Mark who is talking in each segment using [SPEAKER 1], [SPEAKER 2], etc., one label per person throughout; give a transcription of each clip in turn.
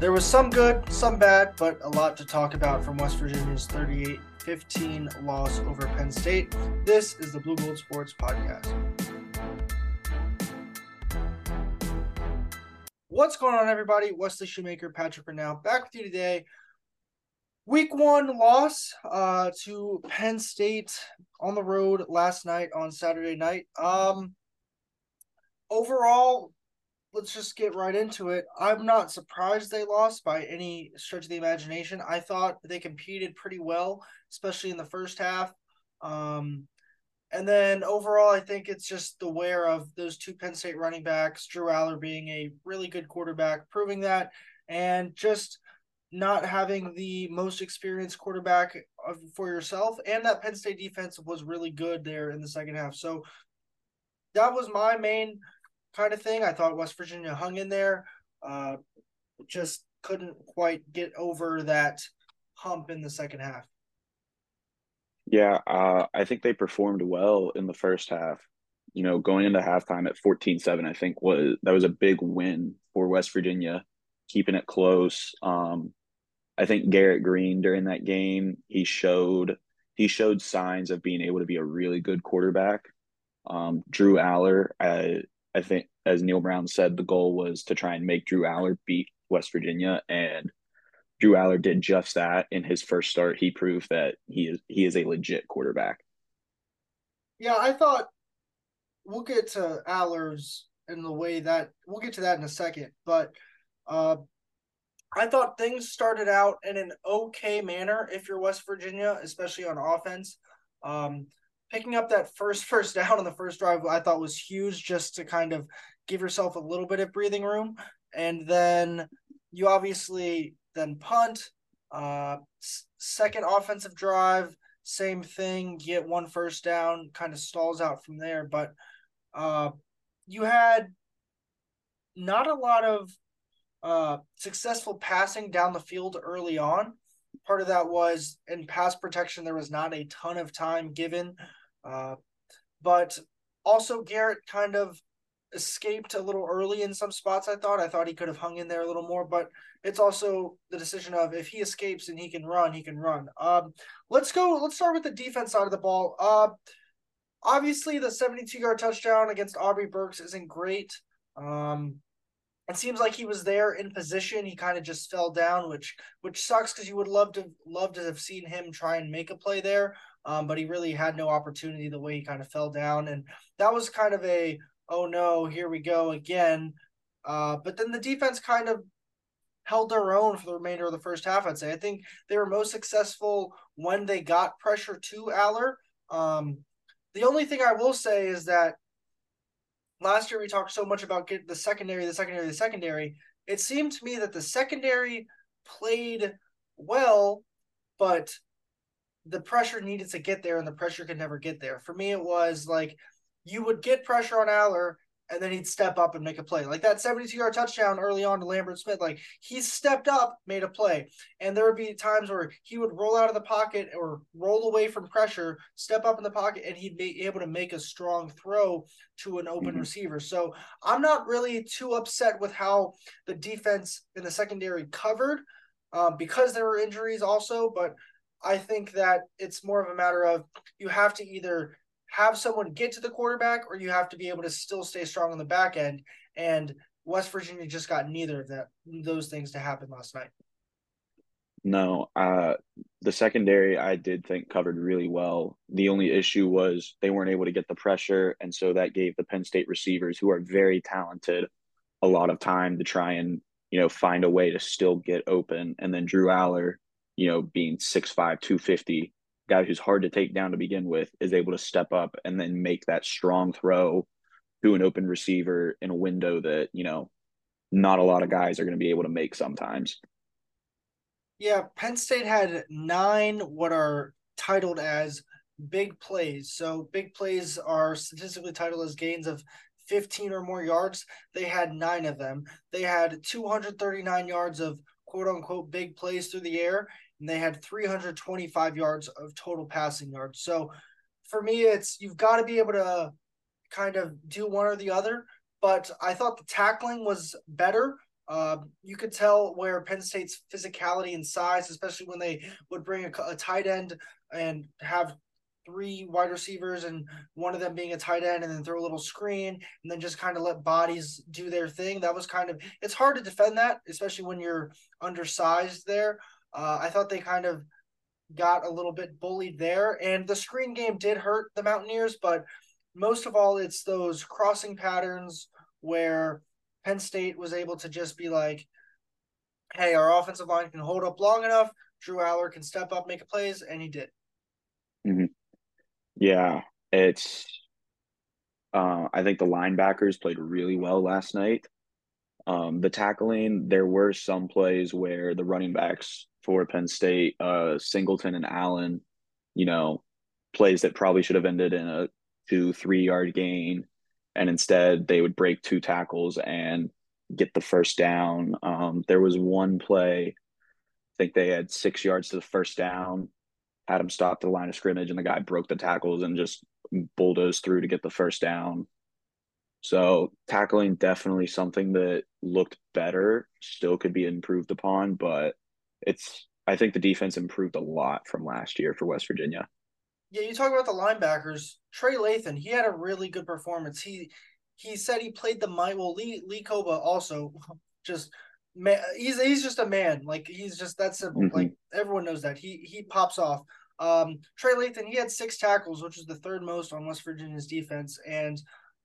[SPEAKER 1] There was some good, some bad, but a lot to talk about from West Virginia's 38 15 loss over Penn State. This is the Blue Gold Sports Podcast. What's going on, everybody? Wesley Shoemaker, Patrick Reneau, back with you today. Week one loss uh, to Penn State on the road last night on Saturday night. Um, overall, let's just get right into it. I'm not surprised they lost by any stretch of the imagination. I thought they competed pretty well, especially in the first half. Um, and then overall, I think it's just the wear of those two Penn State running backs, Drew Allar being a really good quarterback, proving that, and just not having the most experienced quarterback for yourself. And that Penn State defense was really good there in the second half. So that was my main kind of thing. I thought West Virginia hung in there, uh, just couldn't quite get over that hump in the second half.
[SPEAKER 2] Yeah, uh, I think they performed well in the first half. You know, going into halftime at 14-7, I think was that was a big win for West Virginia, keeping it close. Um, I think Garrett Greene during that game, he showed he showed signs of being able to be a really good quarterback. Um, Drew Allar, I, I think, as Neal Brown said, the goal was to try and make Drew Allar beat West Virginia, and Drew Allar did just that in his first start. He proved that he is he is a legit quarterback.
[SPEAKER 1] Yeah, I thought we'll get to Allar's in the way that we'll get to that in a second, but uh, I thought things started out in an okay manner if you're West Virginia, especially on offense. Um, picking up that first first down on the first drive I thought was huge just to kind of give yourself a little bit of breathing room. And then you obviously then punt uh second offensive drive same thing get one first down kind of stalls out from there. But uh you had not a lot of uh successful passing down the field early on. Part of that was in pass protection there was not a ton of time given uh, but also, Garrett kind of escaped a little early in some spots. I thought. I thought he could have hung in there a little more, but it's also the decision of if he escapes and he can run, he can run. Um, let's go. Let's start with the defense side of the ball. Uh, obviously, the 72 yard touchdown against Aubrey Burks isn't great. Um, it seems like he was there in position. He kind of just fell down, which which sucks because you would love to love to have seen him try and make a play there um, but he really had no opportunity the way he kind of fell down. And that was kind of a, oh no, here we go again. Uh, but then the defense kind of held their own for the remainder of the first half, I'd say. I think they were most successful when they got pressure to Allar. Um, the only thing I will say is that last year we talked so much about getting the secondary, the secondary, the secondary. It seemed to me that the secondary played well, but the pressure needed to get there and the pressure could never get there. For me, it was like you would get pressure on Allar and then he'd step up and make a play. Like that 72 yard touchdown early on to Lambert Smith, like he stepped up, made a play. And there would be times where he would roll out of the pocket or roll away from pressure, step up in the pocket, and he'd be able to make a strong throw to an open mm-hmm. receiver. So I'm not really too upset with how the defense in the secondary covered. Um, because there were injuries also, but I think that it's more of a matter of you have to either have someone get to the quarterback or you have to be able to still stay strong on the back end. And West Virginia just got neither of that those things to happen last night.
[SPEAKER 2] No, uh, the secondary I did think covered really well. The only issue was they weren't able to get the pressure, and so that gave the Penn State receivers, who are very talented, a lot of time to try and you know find a way to still get open. And then Drew Allar, you know, being 6'5, 250, guy who's hard to take down to begin with, is able to step up and then make that strong throw to an open receiver in a window that, you know, not a lot of guys are going to be able to make sometimes.
[SPEAKER 1] Yeah, Penn State had nine what are titled as big plays. So big plays are statistically titled as gains of 15 or more yards. They had nine of them. They had 239 yards of quote unquote big plays through the air and they had 325 yards of total passing yards. So for me, it's you've got to be able to kind of do one or the other. But I thought the tackling was better. Uh, you could tell where Penn State's physicality and size, especially when they would bring a, a tight end and have three wide receivers and one of them being a tight end and then throw a little screen and then just kind of let bodies do their thing. That was kind of it's hard to defend that, especially when you're undersized there. Uh, I thought they kind of got a little bit bullied there, and the screen game did hurt the Mountaineers, but most of all, it's those crossing patterns where Penn State was able to just be like, "Hey, our offensive line can hold up long enough. Drew Allar can step up, make a plays," and he did.
[SPEAKER 2] Mm-hmm. Yeah, it's. Uh, I think the linebackers played really well last night. Um, the tackling, there were some plays where the running backs for Penn State, uh, Singleton and Allen, you know, plays that probably should have ended in a two, three yard gain. And instead, they would break two tackles and get the first down. Um, there was one play, I think they had six yards to the first down had him stop the line of scrimmage, and the guy broke the tackles and just bulldozed through to get the first down. So tackling definitely something that looked better, still could be improved upon, but it's I think the defense improved a lot from last year for West Virginia.
[SPEAKER 1] Yeah, you talk about the linebackers. Trey Lathan, he had a really good performance. He he said he played the might. Well, Lee Lee Kpogba also just man. He's he's just a man. Like he's just that simple. Mm-hmm. Like everyone knows that he he pops off. Um, Trey Lathan, he had six tackles, which is the third most on West Virginia's defense, and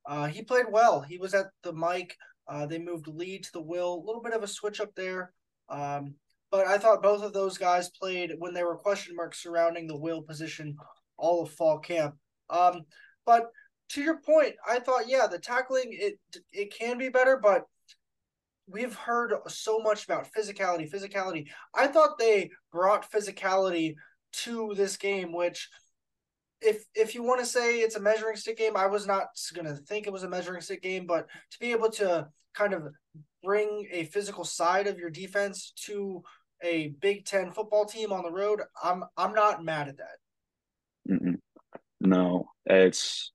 [SPEAKER 1] uh, he played well. He was at the mic. Uh, they moved Lee to the will, a little bit of a switch up there. Um, but I thought both of those guys played when there were question marks surrounding the will position all of fall camp. Um, but to your point, I thought, yeah, the tackling it it can be better, but we've heard so much about physicality, physicality. I thought they brought physicality to this game, which if if you want to say it's a measuring stick game, I was not gonna think it was a measuring stick game, but to be able to kind of bring a physical side of your defense to a Big Ten football team on the road, I'm I'm not mad at that.
[SPEAKER 2] Mm-mm. No, it's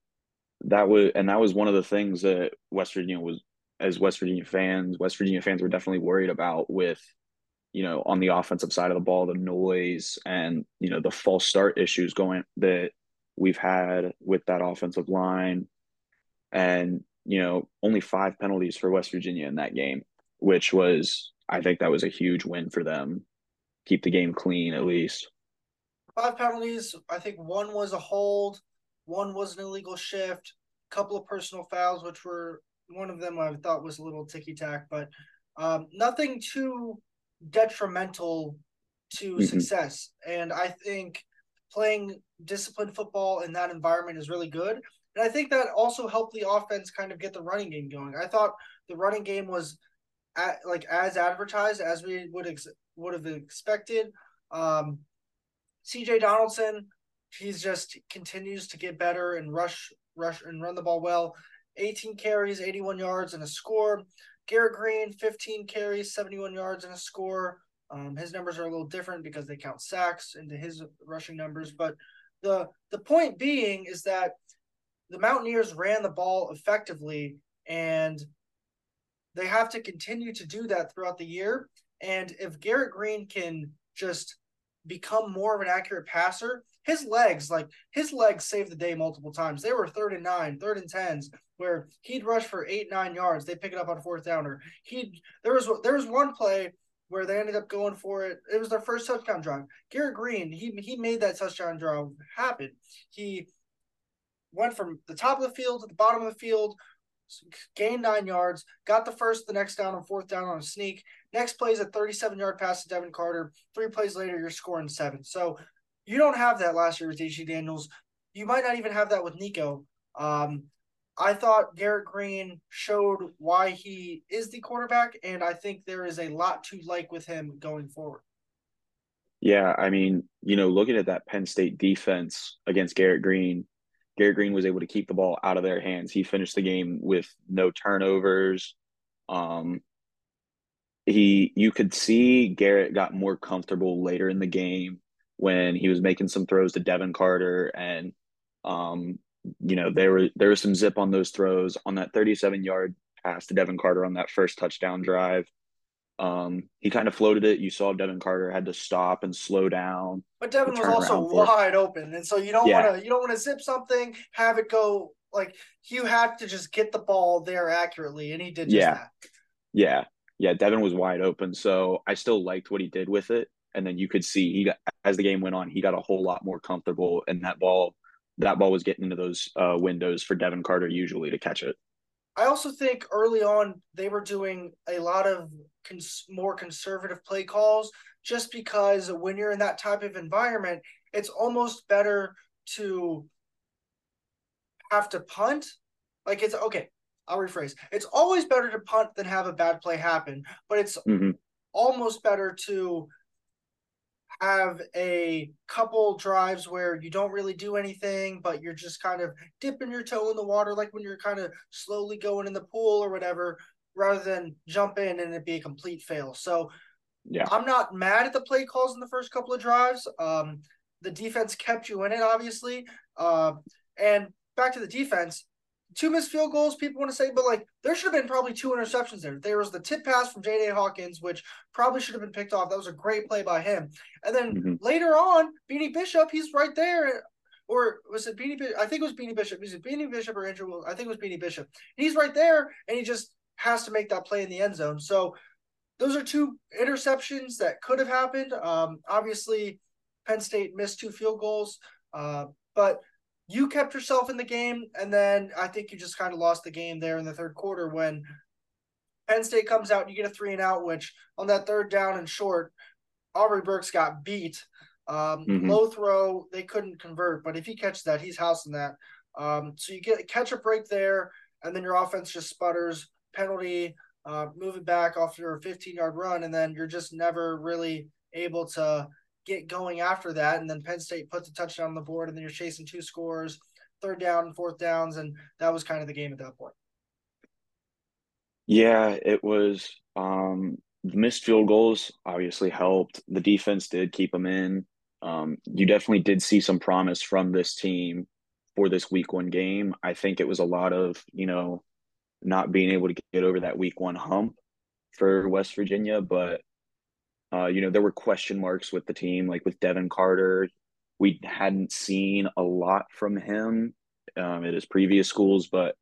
[SPEAKER 2] that was and that was one of the things that West Virginia was as West Virginia fans, West Virginia fans were definitely worried about with you know, on the offensive side of the ball, the noise and, you know, the false start issues going that we've had with that offensive line. And, you know, only five penalties for West Virginia in that game, which was, I think that was a huge win for them. Keep the game clean at least.
[SPEAKER 1] Five penalties. I think one was a hold, one was an illegal shift, a couple of personal fouls, which were one of them I thought was a little ticky tack, but um, nothing too detrimental to mm-hmm. success. And I think playing disciplined football in that environment is really good. And I think that also helped the offense kind of get the running game going. I thought the running game was at, like as advertised as we would ex- would have expected. Um, CJ Donaldson, he's just continues to get better and rush rush and run the ball well. 18 carries, 81 yards, and a score. Garrett Greene, 15 carries, 71 yards, and a score. Um, his numbers are a little different because they count sacks into his rushing numbers. But the the point being is that the Mountaineers ran the ball effectively, and they have to continue to do that throughout the year. And if Garrett Greene can just become more of an accurate passer, his legs, like his legs saved the day multiple times. They were third and nine, third and tens, where he'd rush for eight, nine yards. They pick it up on fourth downer. He there was there was one play where they ended up going for it. It was their first touchdown drive. Garrett Greene, he he made that touchdown drive happen. He went from the top of the field to the bottom of the field, gained nine yards, got the first, the next down on fourth down on a sneak. Next plays a 37 yard pass to Devin Carter. Three plays later, you're scoring seven. So you don't have that last year with J.T. Daniels. You might not even have that with Nicco. Um, I thought Garrett Greene showed why he is the quarterback, and I think there is a lot to like with him going forward.
[SPEAKER 2] Yeah, I mean, you know, looking at that Penn State defense against Garrett Greene, Garrett Greene was able to keep the ball out of their hands. He finished the game with no turnovers. Um, he, you could see Garrett got more comfortable later in the game when he was making some throws to Devin Carter and um, you know, there were there was some zip on those throws on that 37 yard pass to Devin Carter on that first touchdown drive. Um, he kind of floated it. You saw Devin Carter had to stop and slow down.
[SPEAKER 1] But Devin was also wide open, and so you don't yeah. want to you don't want to zip something, have it go like you have to just get the ball there accurately, and he did
[SPEAKER 2] yeah.
[SPEAKER 1] That.
[SPEAKER 2] Yeah, yeah. Devin was wide open, so I still liked what he did with it. And then you could see he got as the game went on, he got a whole lot more comfortable, and that ball that ball was getting into those uh, windows for Devin Carter usually to catch it.
[SPEAKER 1] I also think early on they were doing a lot of cons- more conservative play calls just because when you're in that type of environment, it's almost better to have to punt. Like it's okay, I'll rephrase. It's always better to punt than have a bad play happen, but it's mm-hmm. almost better to have a couple drives where you don't really do anything, but you're just kind of dipping your toe in the water, like when you're kind of slowly going in the pool or whatever, rather than jump in and it be a complete fail. So, yeah, I'm not mad at the play calls in the first couple of drives. Um, the defense kept you in it, obviously. Uh, and back to the defense, two missed field goals, people want to say, but like there should have been probably two interceptions there. There was the tip pass from J.J. Hawkins, which probably should have been picked off. That was a great play by him. And then mm-hmm. later on, Beanie Bishop, he's right there. Or was it Beanie Bishop? I think it was Beanie Bishop. Was it Beanie Bishop or Andrew? I think it was Beanie Bishop. He's right there, and he just has to make that play in the end zone. So those are two interceptions that could have happened. Um, obviously, Penn State missed two field goals, uh, but you kept yourself in the game, and then I think you just kind of lost the game there in the third quarter when Penn State comes out and you get a three and out, which on that third down and short, Aubrey Burks got beat. Um, mm-hmm. Low throw, they couldn't convert, but if he catches that, he's housing that. Um, so you get catch a break there, and then your offense just sputters, penalty, uh, move it back off your 15 yard run, and then you're just never really able to get going after that. And then Penn State puts a touchdown on the board, and then you're chasing two scores, third down and fourth downs, and that was kind of the game at that point.
[SPEAKER 2] Yeah, it was. Um, the missed field goals obviously helped. The defense did keep them in. Um, you definitely did see some promise from this team for this week one game. I think it was a lot of, you know, not being able to get over that week one hump for West Virginia, but uh, you know, there were question marks with the team, like with Devin Carter. We hadn't seen a lot from him um, at his previous schools, but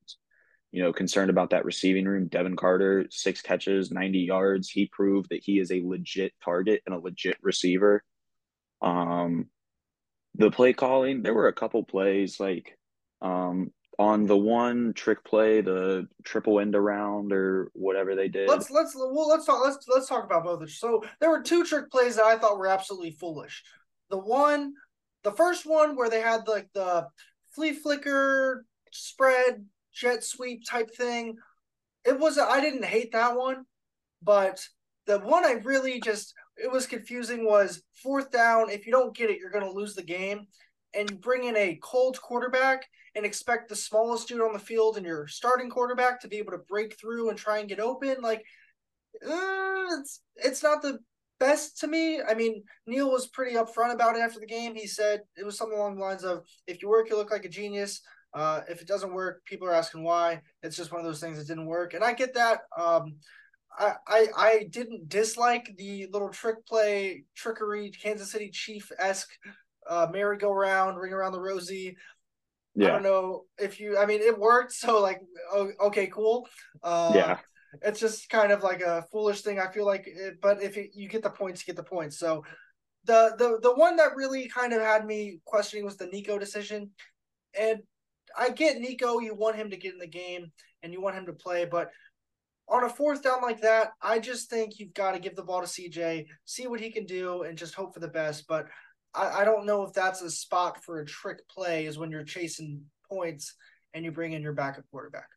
[SPEAKER 2] you know, concerned about that receiving room. Devin Carter, six catches, 90 yards. He proved that he is a legit target and a legit receiver. Um, the play calling, there were a couple plays like um, on the one trick play, the triple end around or whatever they did.
[SPEAKER 1] Let's let's well let's talk let's let's talk about both. So there were two trick plays that I thought were absolutely foolish. The one, the first one where they had like the flea flicker spread jet sweep type thing. It was I didn't hate that one, but the one I really just it was confusing was fourth down. If you don't get it, you're going to lose the game and bring in a cold quarterback and expect the smallest dude on the field and your starting quarterback to be able to break through and try and get open, like uh, it's it's not the best to me. I mean, Neal was pretty upfront about it after the game. He said it was something along the lines of, "If you work, you look like a genius. Uh, if it doesn't work, people are asking why. It's just one of those things that didn't work." And I get that. Um, I, I I didn't dislike the little trick play, trickery, Kansas City Chief esque uh, merry-go-round, ring around the rosy. Yeah. I don't know if you. I mean, it worked. So like, okay, cool. Uh, yeah. It's just kind of like a foolish thing. I feel like, it, but if it, you get the points, you get the points. So the the the one that really kind of had me questioning was the Nicco decision, and I get Nicco. You want him to get in the game and you want him to play, but on a fourth down like that, I just think you've got to give the ball to CJ, see what he can do, and just hope for the best. But I, I don't know if that's a spot for a trick play is when you're chasing points and you bring in your backup quarterback.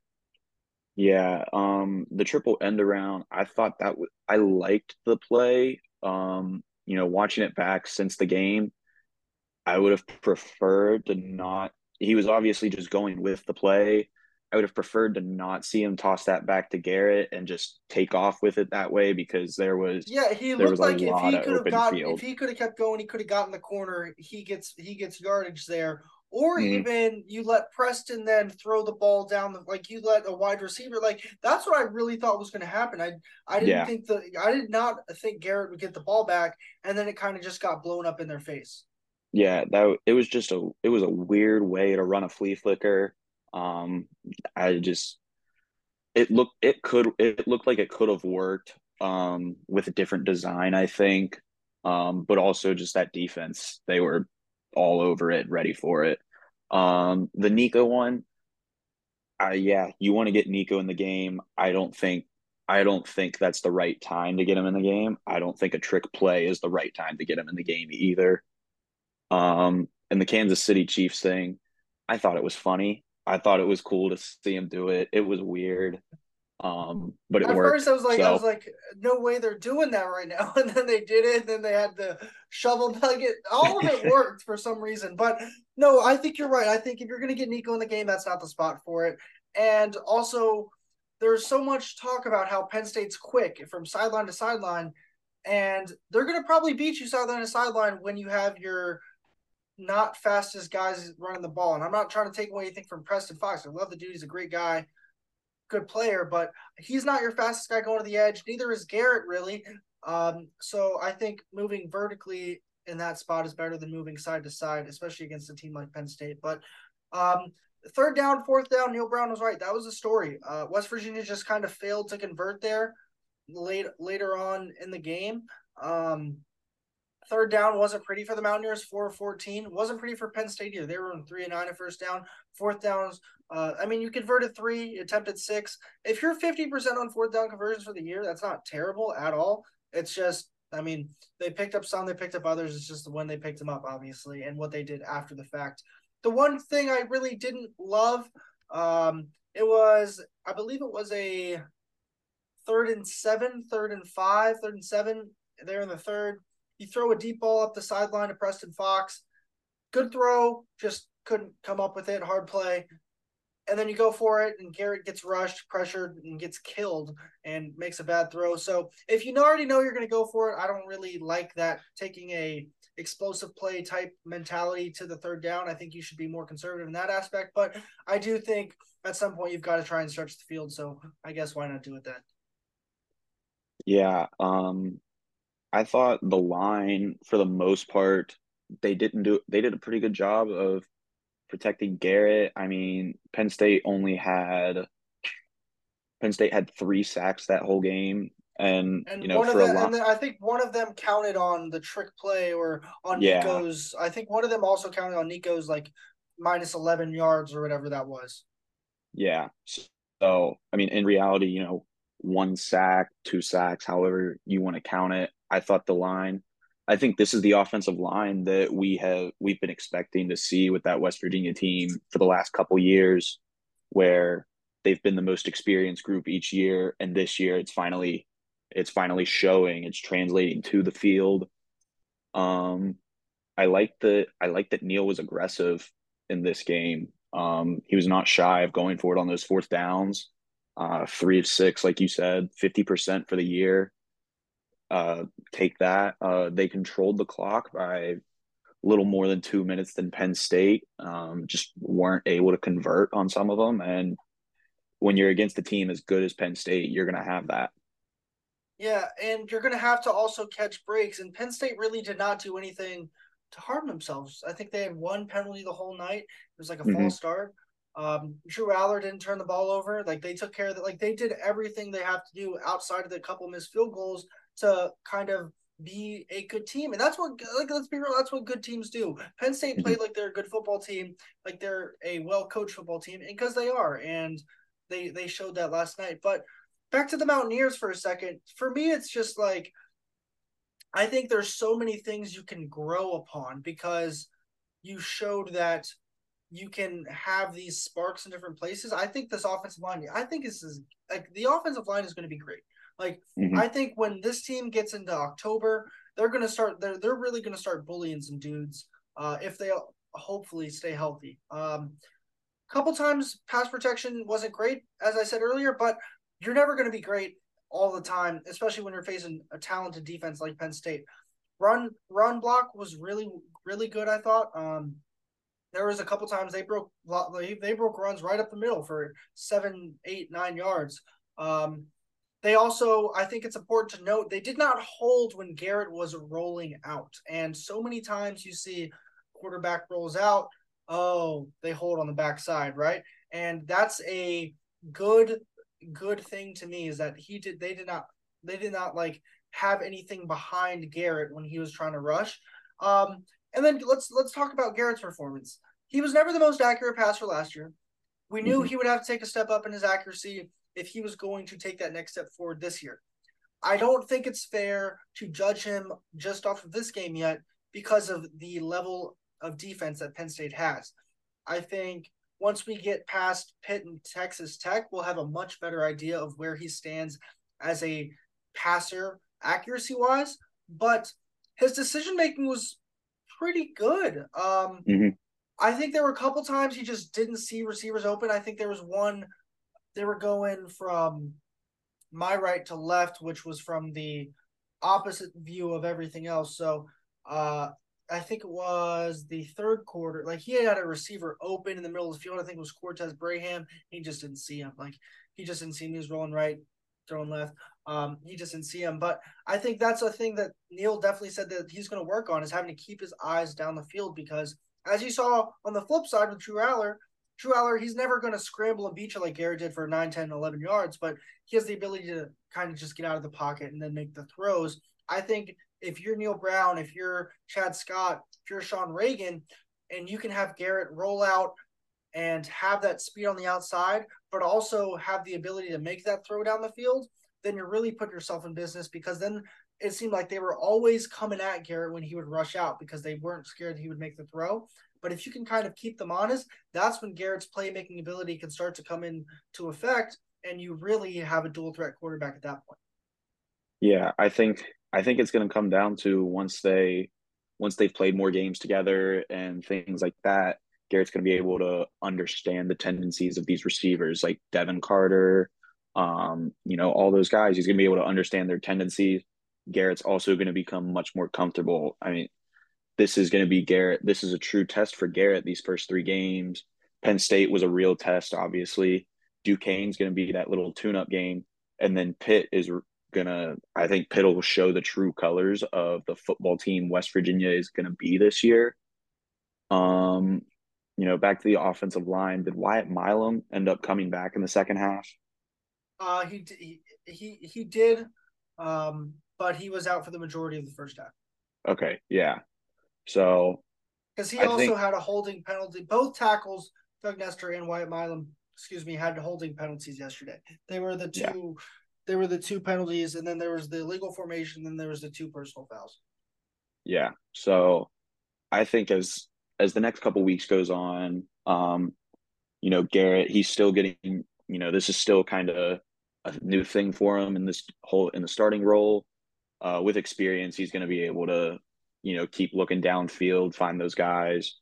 [SPEAKER 2] Yeah, um, the triple end around, I thought that w- I liked the play. Um, you know, watching it back since the game, I would have preferred to not. He was obviously just going with the play. I would have preferred to not see him toss that back to Garrett and just take off with it that way because there was
[SPEAKER 1] yeah he looked like if he could have gotten field. if he could have kept going he could have gotten the corner he gets he gets yardage there or mm-hmm. even you let Preston then throw the ball down the like you let a wide receiver like that's what I really thought was going to happen. I I didn't yeah. think the I did not think Garrett would get the ball back, and then it kind of just got blown up in their face.
[SPEAKER 2] Yeah, that it was just a it was a weird way to run a flea flicker. Um, I just it looked it could it looked like it could have worked um with a different design. I think, um, but also just that defense they were all over it, ready for it. Um, the Nicco one, uh, yeah, you want to get Nicco in the game. I don't think I don't think that's the right time to get him in the game. I don't think a trick play is the right time to get him in the game either. Um, and the Kansas City Chiefs thing, I thought it was funny. I thought it was cool to see him do it. It was weird. Um, but at
[SPEAKER 1] worked, first I was like, so. I was like, no way they're doing that right now. And then they did it. And then they had the shovel nugget. All of it worked for some reason. But no, I think you're right. I think if you're going to get Nicco in the game, that's not the spot for it. And also, there's so much talk about how Penn State's quick from sideline to sideline, and they're going to probably beat you sideline to sideline when you have your not fastest guys running the ball. And I'm not trying to take away anything from Preston Fox. I love the dude; he's a great guy good player, but he's not your fastest guy going to the edge. Neither is Garrett really. Um, so I think moving vertically in that spot is better than moving side to side, especially against a team like Penn State. But um, third down, fourth down, Neal Brown was right. That was the story. Uh, West Virginia just kind of failed to convert there late later on in the game. Um, third down wasn't pretty for the Mountaineers, 4 14. Wasn't pretty for Penn State either. They were in 3 and 9 at first down. Fourth downs uh, I mean, you converted three, attempted six. If you're 50% on fourth down conversions for the year, that's not terrible at all. It's just, I mean, they picked up some, they picked up others. It's just when they picked them up, obviously, and what they did after the fact. The one thing I really didn't love, um, it was, I believe it was a third and seven, third and five, third and seven. There in the third. You throw a deep ball up the sideline to Preston Fox. Good throw, just couldn't come up with it. Hard play and then you go for it, and Garrett gets rushed, pressured, and gets killed, and makes a bad throw. So if you already know you're going to go for it, I don't really like that taking a explosive play type mentality to the third down. I think you should be more conservative in that aspect. But I do think at some point you've got to try and stretch the field. So I guess why not do it then?
[SPEAKER 2] Yeah, um, I thought the line for the most part they didn't do. They did a pretty good job of protecting Garrett. I mean, Penn State only had Penn State had three sacks that whole game, and, and you know for
[SPEAKER 1] them, a lot. I think one of them counted on the trick play or on yeah. Nicco's. I think one of them also counted on Nicco's like minus eleven yards or whatever that was.
[SPEAKER 2] Yeah. So I mean, in reality, you know, one sack, two sacks, however you want to count it. I thought the line I think this is the offensive line that we have we've been expecting to see with that West Virginia team for the last couple years, where they've been the most experienced group each year, and this year it's finally it's finally showing. It's translating to the field. Um, I like the I like that Neal was aggressive in this game. Um, he was not shy of going for it on those fourth downs. Uh, three of six, like you said, fifty percent for the year uh, take that. Uh, they controlled the clock by a little more than two minutes than Penn State. Um, just weren't able to convert on some of them. And when you're against a team as good as Penn State, you're going to have that.
[SPEAKER 1] Yeah, and you're going to have to also catch breaks. And Penn State really did not do anything to harm themselves. I think they had one penalty the whole night. It was like a mm-hmm. false start. Um, Drew Allar didn't turn the ball over. Like they took care of it. Like they did everything they have to do outside of the couple missed field goals to kind of be a good team. And that's what, like, let's be real, that's what good teams do. Penn State mm-hmm. played like they're a good football team, like they're a well coached football team, and because they are. And they they showed that last night. But back to the Mountaineers for a second. For me, it's just like I think there's so many things you can grow upon because you showed that you can have these sparks in different places. I think this offensive line, I think this is like the offensive line is going to be great. Like mm-hmm. I think when this team gets into October, they're gonna start. They're they're really gonna start bullying some dudes. Uh, if they hopefully stay healthy. Um, couple times pass protection wasn't great, as I said earlier, but you're never going to be great all the time, especially when you're facing a talented defense like Penn State. Run run block was really really good. I thought. Um, there was a couple times they broke they broke runs right up the middle for seven, eight, nine yards. Um, they also, I think it's important to note, they did not hold when Garrett was rolling out. And so many times you see quarterback rolls out, oh, they hold on the backside, right? And that's a good good thing to me is that he did they did not they did not like have anything behind Garrett when he was trying to rush. Um, and then let's let's talk about Garrett's performance. He was never the most accurate passer last year. We knew mm-hmm. he would have to take a step up in his accuracy if he was going to take that next step forward this year. I don't think it's fair to judge him just off of this game yet because of the level of defense that Penn State has. I think once we get past Pitt and Texas Tech, we'll have a much better idea of where he stands as a passer accuracy wise. But his decision making was pretty good. Um, mm-hmm. I think there were a couple times he just didn't see receivers open. I think there was one they were going from my right to left, which was from the opposite view of everything else. So uh, I think it was the third quarter. Like he had a receiver open in the middle of the field. I think it was Cortez Braham. He just didn't see him. Like he just didn't see him. He was rolling right, throwing left. Um, he just didn't see him. But I think that's a thing that Neal definitely said that he's going to work on is having to keep his eyes down the field because as you saw on the flip side with Drew Allar, Drew Allar, he's never going to scramble a beach like Garrett did for 9, 10, 11 yards, but he has the ability to kind of just get out of the pocket and then make the throws. I think if you're Neal Brown, if you're Chad Scott, if you're Sean Reagan, and you can have Garrett roll out and have that speed on the outside, but also have the ability to make that throw down the field, then you're really putting yourself in business because then it seemed like they were always coming at Garrett when he would rush out because they weren't scared he would make the throw. But if you can kind of keep them honest, that's when Garrett's playmaking ability can start to come into effect, and you really have a dual threat quarterback at that point.
[SPEAKER 2] Yeah, I think I think it's going to come down to once they once they've played more games together and things like that. Garrett's going to be able to understand the tendencies of these receivers, like Devin Carter, um, you know, all those guys. He's going to be able to understand their tendencies. Garrett's also going to become much more comfortable. I mean, this is going to be Garrett. This is a true test for Garrett. These first three games, Penn State was a real test. Obviously, Duquesne's going to be that little tune-up game, and then Pitt is gonna. I think Pitt will show the true colors of the football team West Virginia is going to be this year. Um, you know, back to the offensive line. Did Wyatt Milum end up coming back in the second half?
[SPEAKER 1] Uh, he he he, he did, um, but he was out for the majority of the first half.
[SPEAKER 2] Okay, yeah. So
[SPEAKER 1] because he I also think, had a holding penalty. Both tackles, Doug Nester and Wyatt Milum, excuse me, had holding penalties yesterday. They were the two. Yeah. They were the two penalties, and then there was the legal formation, and then there was the two personal fouls.
[SPEAKER 2] Yeah. So I think as as the next couple weeks goes on, um, you know, Garrett, he's still getting, you know, this is still kind of a new thing for him in this whole in the starting role. Uh, with experience, he's going to be able to you know, keep looking downfield, find those guys.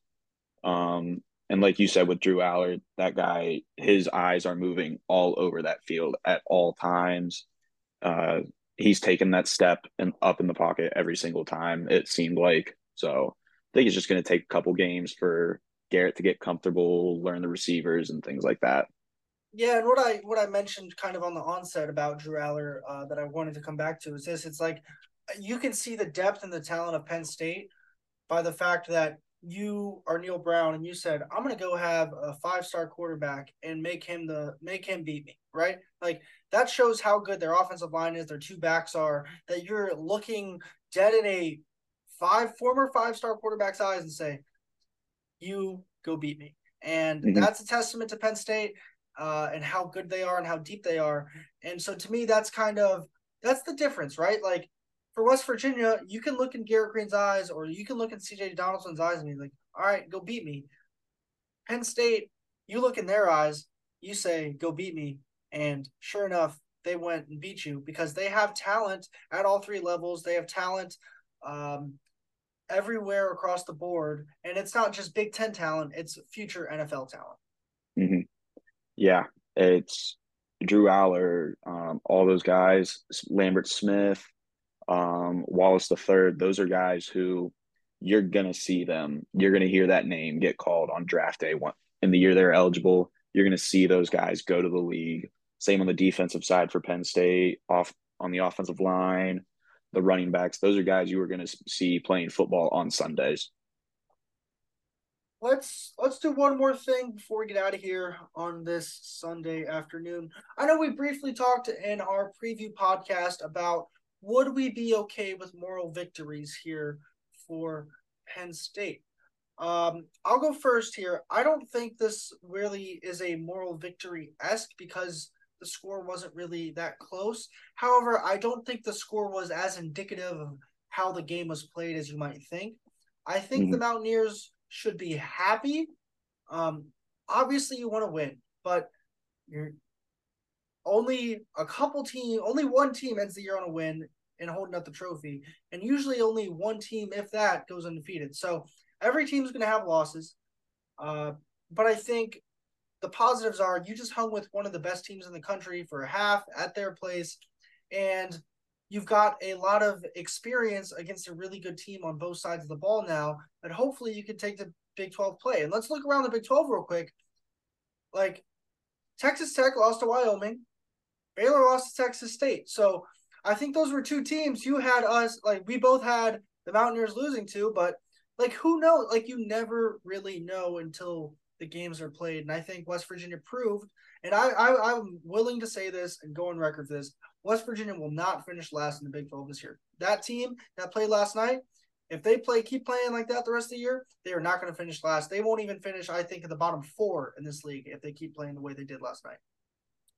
[SPEAKER 2] Um, and like you said with Drew Allar, that guy, his eyes are moving all over that field at all times. Uh, he's taken that step and up in the pocket every single time. It seemed like so. I think it's just going to take a couple games for Garrett to get comfortable, learn the receivers and things like that.
[SPEAKER 1] Yeah, and what I what I mentioned kind of on the onset about Drew Allar uh, that I wanted to come back to is this: it's like you can see the depth and the talent of Penn State by the fact that you are Neal Brown and you said I'm going to go have a five star quarterback and make him the make him beat me, right? Like that shows how good their offensive line is. Their two backs are that you're looking dead in a five former five star quarterback's eyes and say, "You go beat me," and mm-hmm. that's a testament to Penn State uh, and how good they are and how deep they are. And so to me, that's kind of that's the difference, right? Like for West Virginia, you can look in Garrett Greene's eyes or you can look in CJ Donaldson's eyes and be like, all right, go beat me. Penn State, you look in their eyes, you say, go beat me. And sure enough, they went and beat you because they have talent at all three levels. They have talent um, everywhere across the board. And it's not just Big Ten talent, it's future NFL talent.
[SPEAKER 2] Mm-hmm. Yeah, it's Drew Allar, um, all those guys, Lambert Smith, um, Wallace the third. Those are guys who, you're gonna see them. You're gonna hear that name get called on draft day one in the year they're eligible. You're gonna see those guys go to the league. Same on the defensive side for Penn State, off on the offensive line, the running backs. Those are guys you are gonna see playing football on Sundays.
[SPEAKER 1] Let's let's do one more thing before we get out of here on this Sunday afternoon. I know we briefly talked in our preview podcast about would we be okay with moral victories here for Penn State. Um, I'll go first here. I don't think this really is a moral victory esque because the score wasn't really that close. However, I don't think the score was as indicative of how the game was played as you might think. I think mm-hmm. the Mountaineers should be happy. Um, obviously, you want to win, but you're only a couple team, only one team ends the year on a win, and holding up the trophy. And usually only one team, if that, goes undefeated. So every team's going to have losses. Uh, but I think the positives are you just hung with one of the best teams in the country for a half at their place. And you've got a lot of experience against a really good team on both sides of the ball now. And hopefully you can take the Big 12 play. And let's look around the Big 12 real quick. Like Texas Tech lost to Wyoming. Baylor lost to Texas State. So I think those were two teams. You had us like we both had the Mountaineers losing to, but like who knows? Like you never really know until the games are played. And I think West Virginia proved, and I, I I'm willing to say this and go on record for this. West Virginia will not finish last in the Big 12 this year. That team that played last night, if they play keep playing like that the rest of the year, they are not going to finish last. They won't even finish, I think, in the bottom four in this league if they keep playing the way they did last night.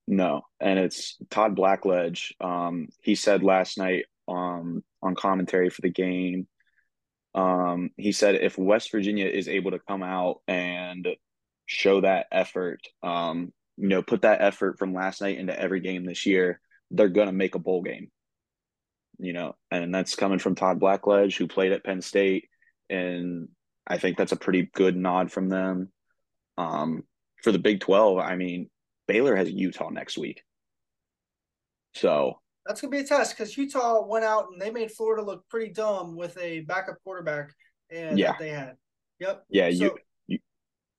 [SPEAKER 2] No, and it's Todd Blackledge. Um, he said last night um, on commentary for the game. Um, he said if West Virginia is able to come out and show that effort, um, you know, put that effort from last night into every game this year, they're gonna make a bowl game. You know, and that's coming from Todd Blackledge, who played at Penn State, and I think that's a pretty good nod from them. Um, for the Big Twelve, I mean, Baylor has Utah next week. So
[SPEAKER 1] that's gonna be a test because Utah went out and they made Florida look pretty dumb with a backup quarterback and yeah. they had. Yep.
[SPEAKER 2] Yeah, so, you, you,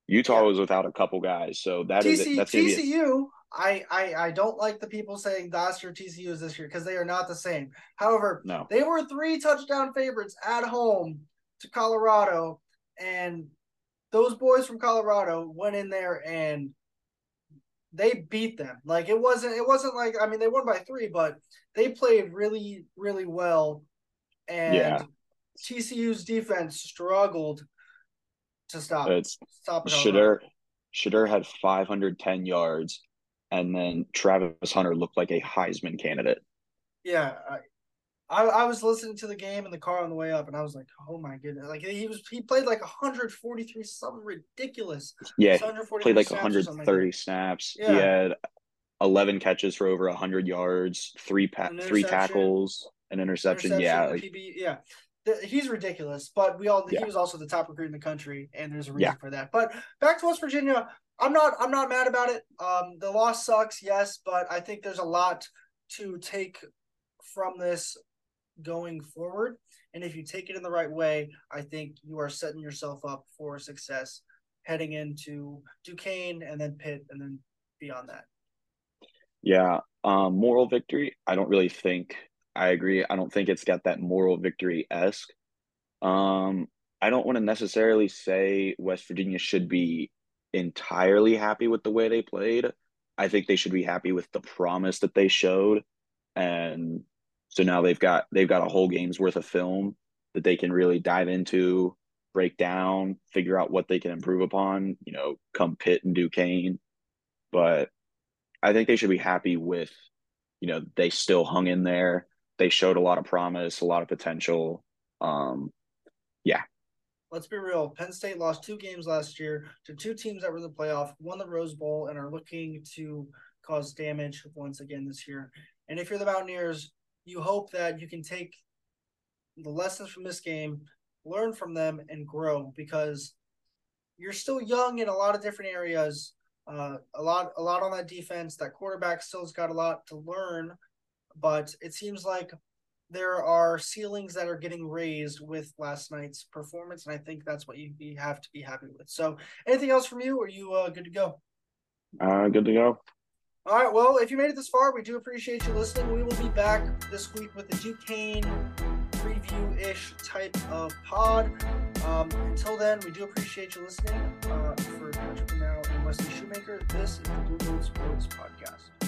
[SPEAKER 2] Utah yeah. was without a couple guys, so that TC, is, that's
[SPEAKER 1] TCU. I, I I don't like the people saying last year TCU is this year because they are not the same. However,
[SPEAKER 2] no.
[SPEAKER 1] they were three touchdown favorites at home to Colorado, and those boys from Colorado went in there and they beat them. Like it wasn't it wasn't like I mean they won by three, but they played really really well, and yeah. TCU's defense struggled to stop.
[SPEAKER 2] It's stop. Shedeur Shedeur had 510 yards, and then Travis Hunter looked like a Heisman candidate.
[SPEAKER 1] Yeah, I, I was listening to the game in the car on the way up, and I was like, "Oh my goodness!" Like he was, he played like 143, something ridiculous.
[SPEAKER 2] Yeah, played like 130 snaps. Yeah. He had 11 catches for over 100 yards, three pa- three tackles, an interception. interception yeah, like,
[SPEAKER 1] yeah. He's ridiculous, but we all yeah. he was also the top recruit in the country, and there's a reason yeah. for that. But back to West Virginia, I'm not I'm not mad about it. Um, the loss sucks, yes, but I think there's a lot to take from this going forward. And if you take it in the right way, I think you are setting yourself up for success heading into Duquesne and then Pitt and then beyond that.
[SPEAKER 2] Yeah. Um, moral victory, I don't really think I agree. I don't think it's got that moral victory esque. Um, I don't want to necessarily say West Virginia should be entirely happy with the way they played. I think they should be happy with the promise that they showed and so now they've got they've got a whole game's worth of film that they can really dive into, break down, figure out what they can improve upon, you know, come Pitt and Duquesne. But I think they should be happy with, you know, they still hung in there. They showed a lot of promise, a lot of potential. Um, yeah.
[SPEAKER 1] Let's be real. Penn State lost two games last year to two teams that were in the playoff, won the Rose Bowl, and are looking to cause damage once again this year. And if you're the Mountaineers, you hope that you can take the lessons from this game, learn from them, and grow because you're still young in a lot of different areas. Uh, a lot, a lot on that defense. That quarterback still's got a lot to learn, but it seems like there are ceilings that are getting raised with last night's performance, and I think that's what you, you have to be happy with. So, anything else from you? Or are you uh, good to go?
[SPEAKER 2] Uh, good to go.
[SPEAKER 1] All right. Well, if you made it this far, we do appreciate you listening. We will be back this week with a Duquesne preview ish type of pod. Um, until then, we do appreciate you listening. Uh, for Patrick Reneau and Wesley Shoemaker, this is the Blue Gold Sports Podcast.